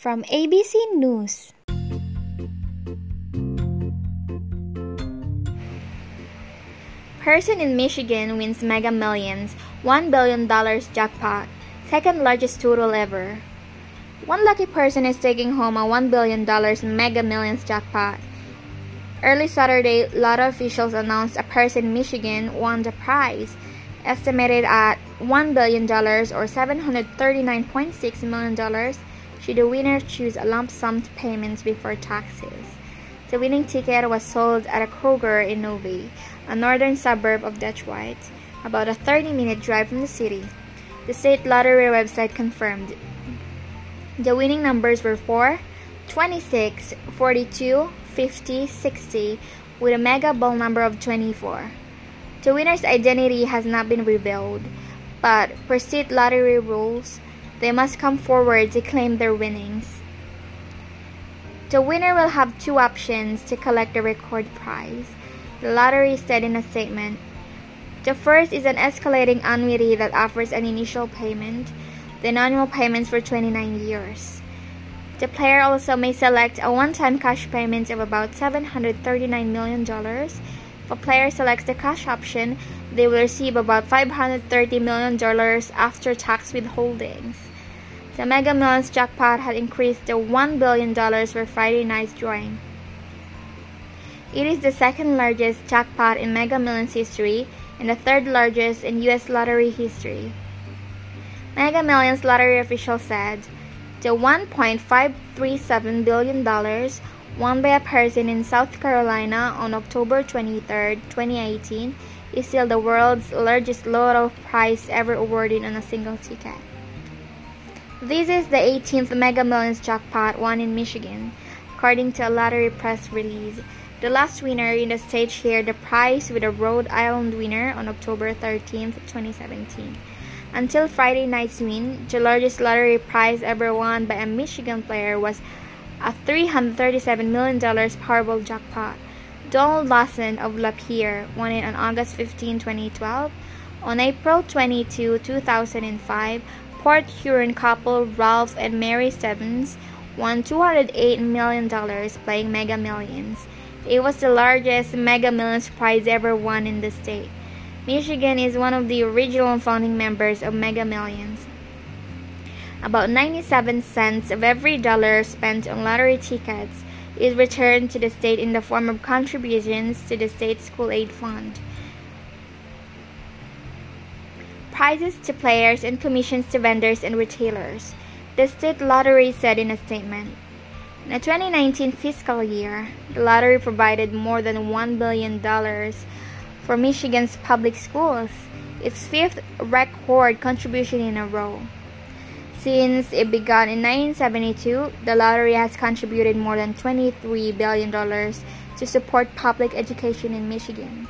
From ABC News. Person in Michigan wins Mega Millions $1 billion jackpot, second largest total ever. One lucky person is taking home a $1 billion Mega Millions jackpot. Early Saturday, lotto officials announced a person in Michigan won the prize, estimated at $1 billion or $739.6 million should the winner choose a lump sum payment before taxes. The winning ticket was sold at a Kroger in Novi, a northern suburb of Detroit, about a 30 minute drive from the city. The state lottery website confirmed. The winning numbers were 4, 26, 42, 50, 60, with a mega ball number of 24. The winner's identity has not been revealed, but per state lottery rules, they must come forward to claim their winnings. The winner will have two options to collect the record prize, the lottery said in a statement. The first is an escalating annuity that offers an initial payment, then annual payments for 29 years. The player also may select a one time cash payment of about $739 million. If a player selects the cash option, they will receive about $530 million after tax withholdings. The Mega Millions jackpot had increased to $1 billion for Friday night's drawing. It is the second largest jackpot in Mega Millions history and the third largest in U.S. lottery history. Mega Millions lottery officials said the $1.537 billion won by a person in South Carolina on October 23, 2018, is still the world's largest lotto prize ever awarded on a single ticket. This is the 18th Mega Millions jackpot won in Michigan, according to a lottery press release. The last winner in the state shared the prize with a Rhode Island winner on October 13, 2017. Until Friday night's win, the largest lottery prize ever won by a Michigan player was a $337 million Powerball jackpot. Donald Lawson of Lapeer won it on August 15, 2012. On April 22, 2005, Port Huron couple Ralph and Mary Stebbins won $208 million playing Mega Millions. It was the largest Mega Millions prize ever won in the state. Michigan is one of the original founding members of Mega Millions. About 97 cents of every dollar spent on lottery tickets is returned to the state in the form of contributions to the state school aid fund. Prizes to players and commissions to vendors and retailers, the state lottery said in a statement. In the 2019 fiscal year, the lottery provided more than $1 billion for Michigan's public schools, its fifth record contribution in a row. Since it began in 1972, the lottery has contributed more than $23 billion to support public education in Michigan.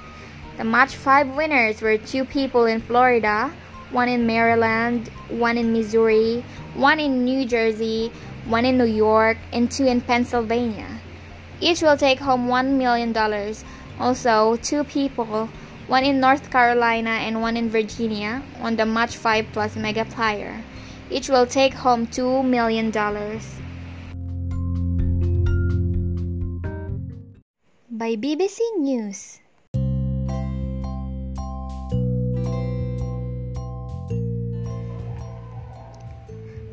The Match 5 winners were two people in Florida, one in Maryland, one in Missouri, one in New Jersey, one in New York, and two in Pennsylvania. Each will take home $1 million. Also, two people, one in North Carolina and one in Virginia, on the Match 5 Plus Megaplier. Each will take home $2 million. By BBC News.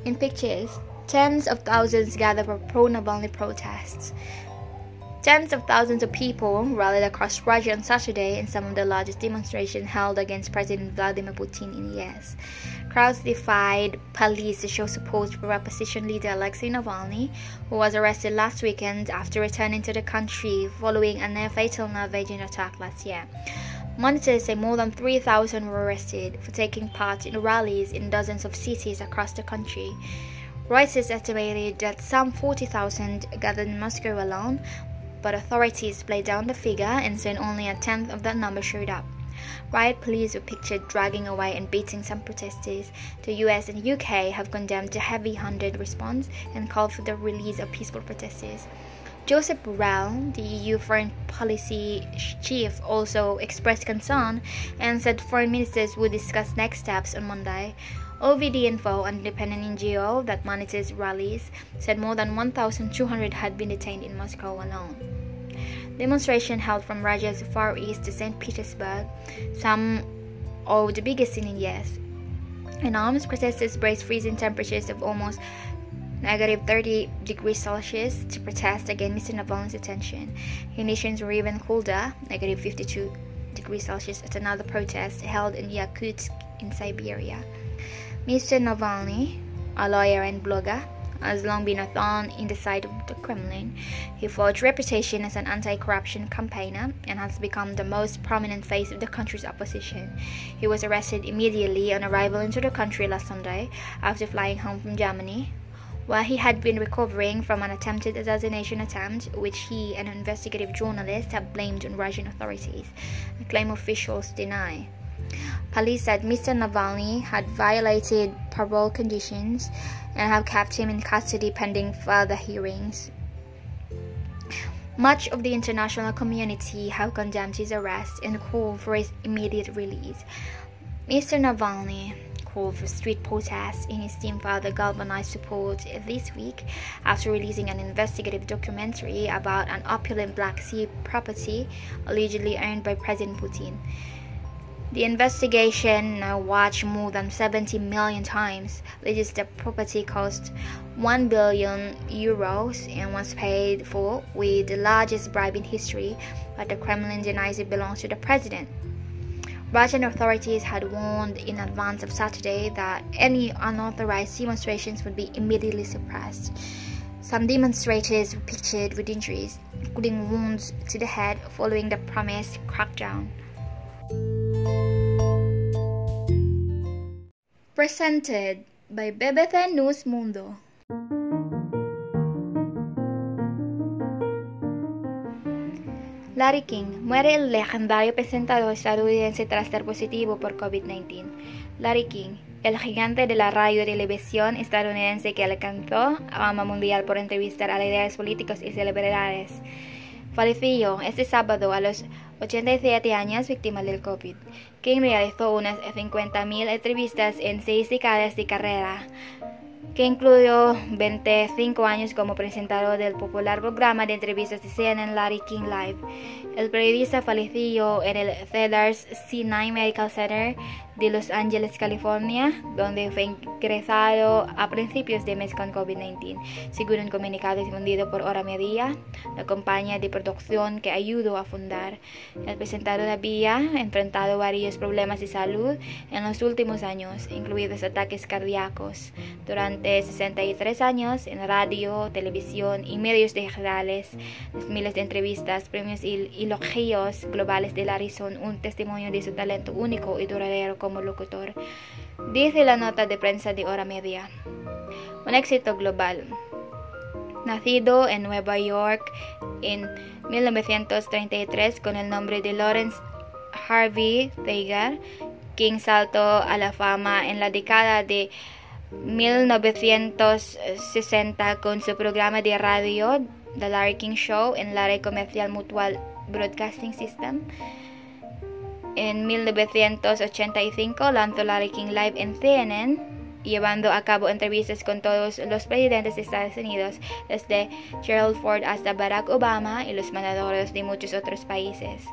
In pictures, tens of thousands gather for pro-Navalny protests. Tens of thousands of people rallied across Russia on Saturday in some of the largest demonstrations held against President Vladimir Putin in years. Crowds defied police to show support for opposition leader Alexei Navalny, who was arrested last weekend after returning to the country following a near-fatal nerve agent attack last year. Monitors say more than 3,000 were arrested for taking part in rallies in dozens of cities across the country. Reuters estimated that some 40,000 gathered in Moscow alone, but authorities played down the figure and said only a tenth of that number showed up. Riot police were pictured dragging away and beating some protesters. The US and UK have condemned the heavy handed response and called for the release of peaceful protesters. Joseph Borrell, the EU foreign policy chief, also expressed concern and said foreign ministers would discuss next steps on Monday. OVD Info, an independent NGO that monitors rallies, said more than 1,200 had been detained in Moscow alone. Demonstration held from Russia's far east to St. Petersburg, some of the biggest in years. In Omsk, protesters braved freezing temperatures of almost negative 30 degrees Celsius to protest against Mr. Navalny's detention. Conditions were even colder, negative 52 degrees Celsius, at another protest held in Yakutsk in Siberia. Mr. Navalny, a lawyer and blogger, has long been a thorn in the side of the Kremlin. He forged reputation as an anti-corruption campaigner and has become the most prominent face of the country's opposition. He was arrested immediately on arrival into the country last Sunday after flying home from Germany, while he had been recovering from an attempted assassination attempt, which he and investigative journalists have blamed on Russian authorities, a claim officials deny. Police said Mr. Navalny had violated parole conditions and have kept him in custody pending further hearings. Much of the international community have condemned his arrest and called for his immediate release. Mr. Navalny called for street protests in his team further galvanized support this week after releasing an investigative documentary about an opulent Black Sea property allegedly owned by President Putin. The investigation now watched more than 70 million times. Is the property cost 1 billion euros and was paid for with the largest bribe in history, but the Kremlin denies it belongs to the president. Russian authorities had warned in advance of Saturday that any unauthorized demonstrations would be immediately suppressed. Some demonstrators were pictured with injuries, including wounds to the head following the promised crackdown. Presented by BBC News Mundo. Larry King muere el legendario presentador estadounidense tras ser positivo por COVID-19. Larry King, el gigante de la radio y televisión estadounidense que alcanzó fama mundial por entrevistar a líderes políticos y celebridades, falleció este sábado a los 87 años víctima del COVID. King realizó unas 50.000 entrevistas en seis décadas de carrera, que incluyó 25 años como presentador del popular programa de entrevistas de CNN Larry King Live. El periodista falleció en el Cedars Sinai Medical Center de Los Ángeles, California, donde fue ingresado a principios de mes con COVID-19, según un comunicado difundido por Hora Media, la compañía de producción que ayudó a fundar. El presentador había enfrentado varios problemas de salud en los últimos años, incluidos ataques cardíacos. Durante 63 años en radio, televisión y medios digitales, miles de entrevistas, premios y elogios globales de Larry son un testimonio de su talento único y duradero como locutor, dice la nota de prensa de hora media. Un éxito global. Nacido en Nueva York en 1933 con el nombre de Lawrence Harvey Thayer, King saltó a la fama en la década de 1960 con su programa de radio The Larry King Show en la red comercial Mutual Broadcasting System. En 1985 lanzó Larry King Live en CNN, llevando a cabo entrevistas con todos los presidentes de Estados Unidos, desde Gerald Ford hasta Barack Obama y los mandadores de muchos otros países.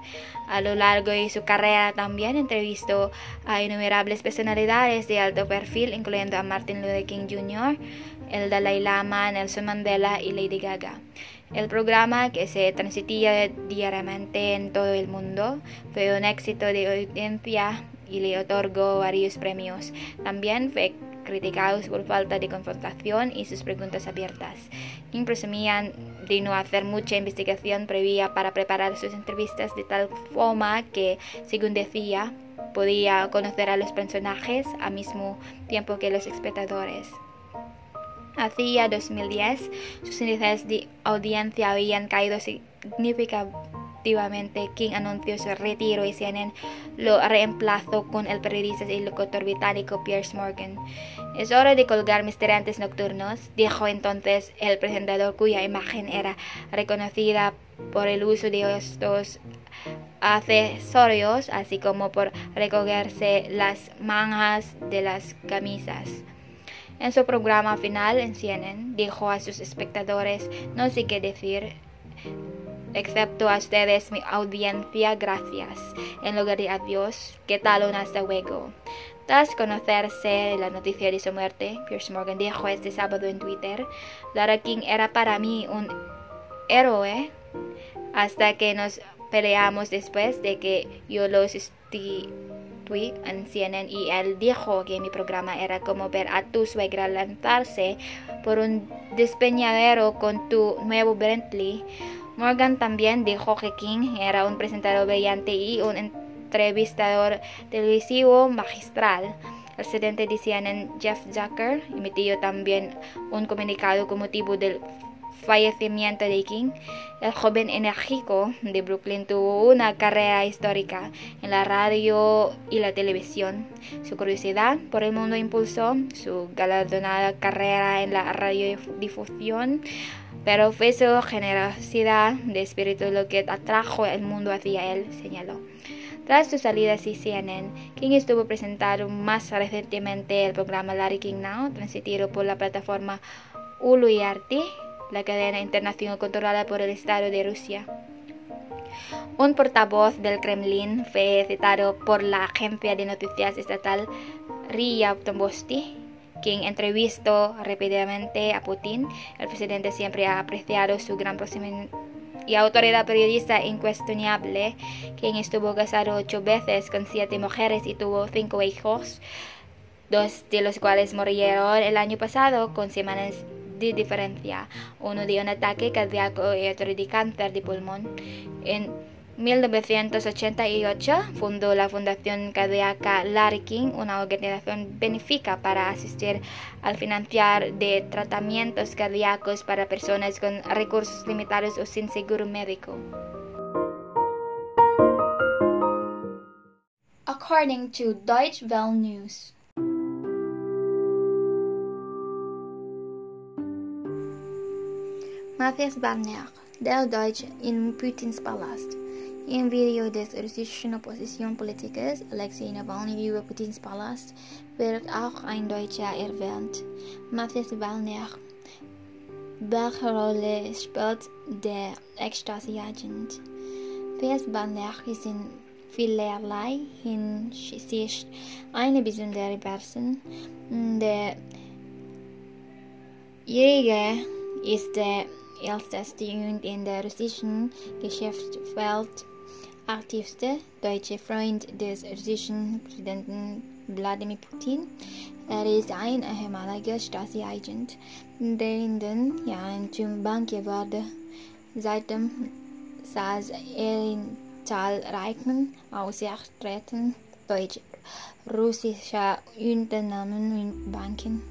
A lo largo de su carrera también entrevistó a innumerables personalidades de alto perfil, incluyendo a Martin Luther King Jr., el Dalai Lama, Nelson Mandela y Lady Gaga. El programa, que se transmitía diariamente en todo el mundo, fue un éxito de audiencia y le otorgó varios premios. También fue criticado por falta de confrontación y sus preguntas abiertas. King presumían de no hacer mucha investigación previa para preparar sus entrevistas de tal forma que, según decía, podía conocer a los personajes al mismo tiempo que los espectadores. Hacia 2010, sus índices de audiencia habían caído significativamente. King anunció su retiro y CNN lo reemplazó con el periodista y locutor británico Piers Morgan. Es hora de colgar mis tirantes nocturnos, dijo entonces el presentador cuya imagen era reconocida por el uso de estos accesorios, así como por recogerse las mangas de las camisas. En su programa final en CNN, dijo a sus espectadores, no sé qué decir, excepto a ustedes, mi audiencia, gracias, en lugar de adiós, ¿qué tal un hasta luego? Tras conocerse la noticia de su muerte, Pierce Morgan dijo este sábado en Twitter, Lara King era para mí un héroe hasta que nos peleamos después de que yo lo sustituí en CNN y él dijo que mi programa era como ver a tu suegra lanzarse por un despeñadero con tu nuevo Bentley. Morgan también dijo que King era un presentador brillante y un entrevistador televisivo magistral. El presidente de CNN, Jeff Zucker, emitió también un comunicado con motivo del fallecimiento de King, el joven enérgico de Brooklyn tuvo una carrera histórica en la radio y la televisión. Su curiosidad por el mundo impulsó su galardonada carrera en la radiodifusión, pero fue su generosidad de espíritu lo que atrajo el mundo hacia él, señaló. Tras su salida de CNN, King estuvo presentando más recientemente el programa Larry King Now, transmitido por la plataforma Ulu la cadena internacional controlada por el Estado de Rusia. Un portavoz del Kremlin fue citado por la agencia de noticias estatal RIA Tombosti, quien entrevistó rápidamente a Putin. El presidente siempre ha apreciado su gran proximidad y autoridad periodista incuestionable, quien estuvo casado ocho veces con siete mujeres y tuvo cinco hijos, dos de los cuales murieron el año pasado con semanas de diferencia, uno de un ataque cardíaco y otro de cáncer de pulmón. En 1988 fundó la Fundación Cardíaca Larry King, una organización benéfica para asistir al financiar de tratamientos cardíacos para personas con recursos limitados o sin seguro médico. According to Deutsche Welle News, Matthias Wagner, der Deutsche in Putins Palast. Im Video des russischen Oppositionspolitikers Alexei Nawalny über Putins Palast wird auch ein Deutscher erwähnt, Matthias Wagner. Welche Rolle spielt der Ecstasy-Agent? Matthias Wagner ist in vielerlei Hinsicht eine besondere Person. Der Jäger ist der älteste und in der russischen Geschäftswelt aktivste deutsche Freund des russischen Präsidenten Wladimir Putin. Er ist ein ehemaliger Stasi-Agent, der in den Jahren zum Bankier wurde. Seitdem saß er in zahlreichen Aussichträten deutsch-russischer Unternehmen und Banken.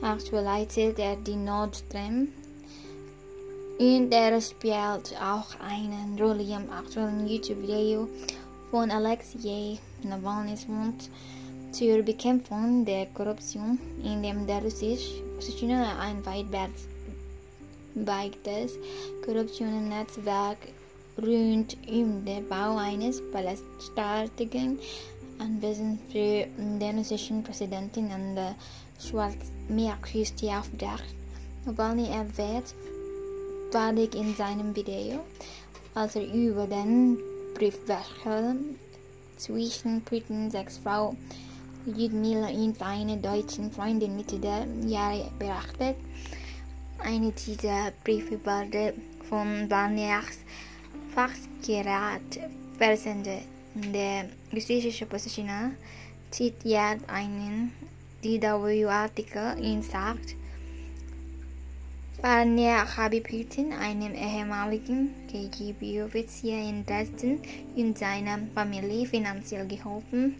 Aktuell leitet er die Nord Stream und er spielt auch eine Rolle im aktuellen YouTube-Video von Alexei Nawalnys Mund zur Bekämpfung der Korruption, in dem der russische ein weites Korruptionsnetzwerk rund um den Bau eines palästartigen Anwesens für den russischen Präsidenten an der Schwarzmeerküste aufdacht. Nawalny erwähnt Vadik in seinem Video, als er über den Briefwechsel zwischen Putins Ex-Frau Ludmila und seiner deutschen Freundin Mitte der Jahre berichtet. Eine dieser Briefe wurde von Barniers Fachgerät versendet. Der russische Oppositioner zitiert einen DW-Artikel und sagt, Barnier habe Putin, einem ehemaligen KGB-Offizier in Dresden, und seiner Familie finanziell geholfen.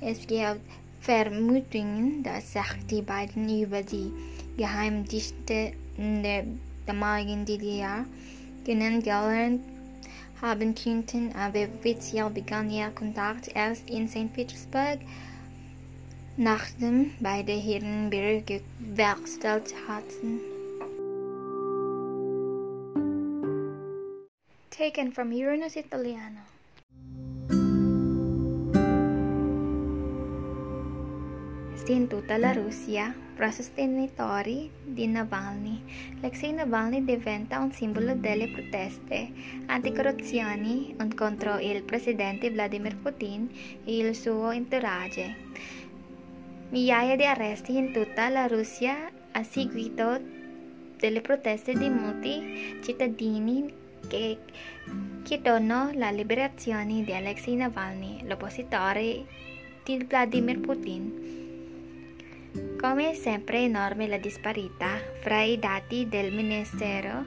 Es gibt Vermutungen, dass sich die beiden über die Geheimdienste der damaligen DDR kennengelernt haben könnten, aber offiziell begann ihr Kontakt erst in St. Petersburg, nachdem beide Herren Büro gewechselt hatten. taken from Uranus Italiano. In tutta la Russia, fra sostenitori di Navalny, Alexei Navalny diventa un simbolo delle proteste anticorruzioni contro il presidente Vladimir Putin e il suo entourage. Migliaia di arresti in tutta la Russia a seguito delle proteste di molti cittadini che chiedono la liberazione di Alexei Navalny, l'oppositore di Vladimir Putin. Come sempre enorme la disparità fra i dati del Ministero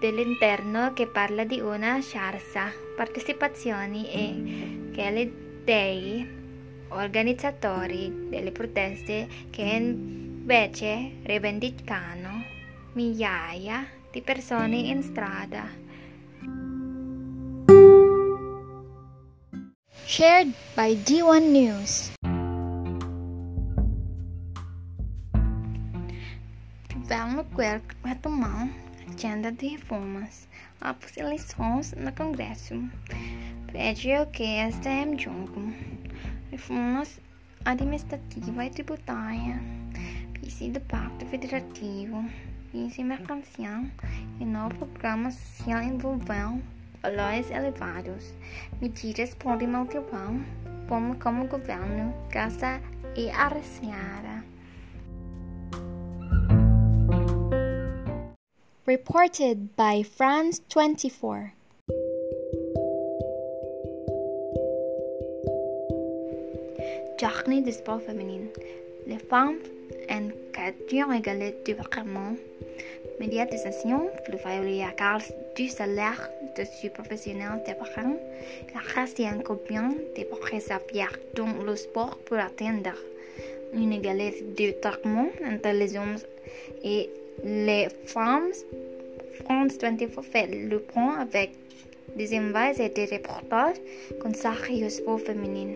dell'Interno che parla di una scarsa partecipazione e che dei organizzatori delle proteste che invece rivendicano migliaia di persone in strada. Shared by D1 News. Governo quer retomar a agenda de reformas após eleições no Congresso. Pede que em jogo reformas administrativa e tributária, vice do Pacto Federativo, vice mercancial e novo programa social envolvendo valores elevados. Medidas podem motivar como, como o governo gasta e arreciara. Reported by France 24. Journée du sport féminin. Les femmes en question égalité du département. Médiatisation plus car du salaire de professionnel département. La race et un combien de progrès dans le sport pour atteindre une égalité de traitement entre les hommes et les femmes, France 24 fait le point avec des images et des reportages consacrés au sport féminin.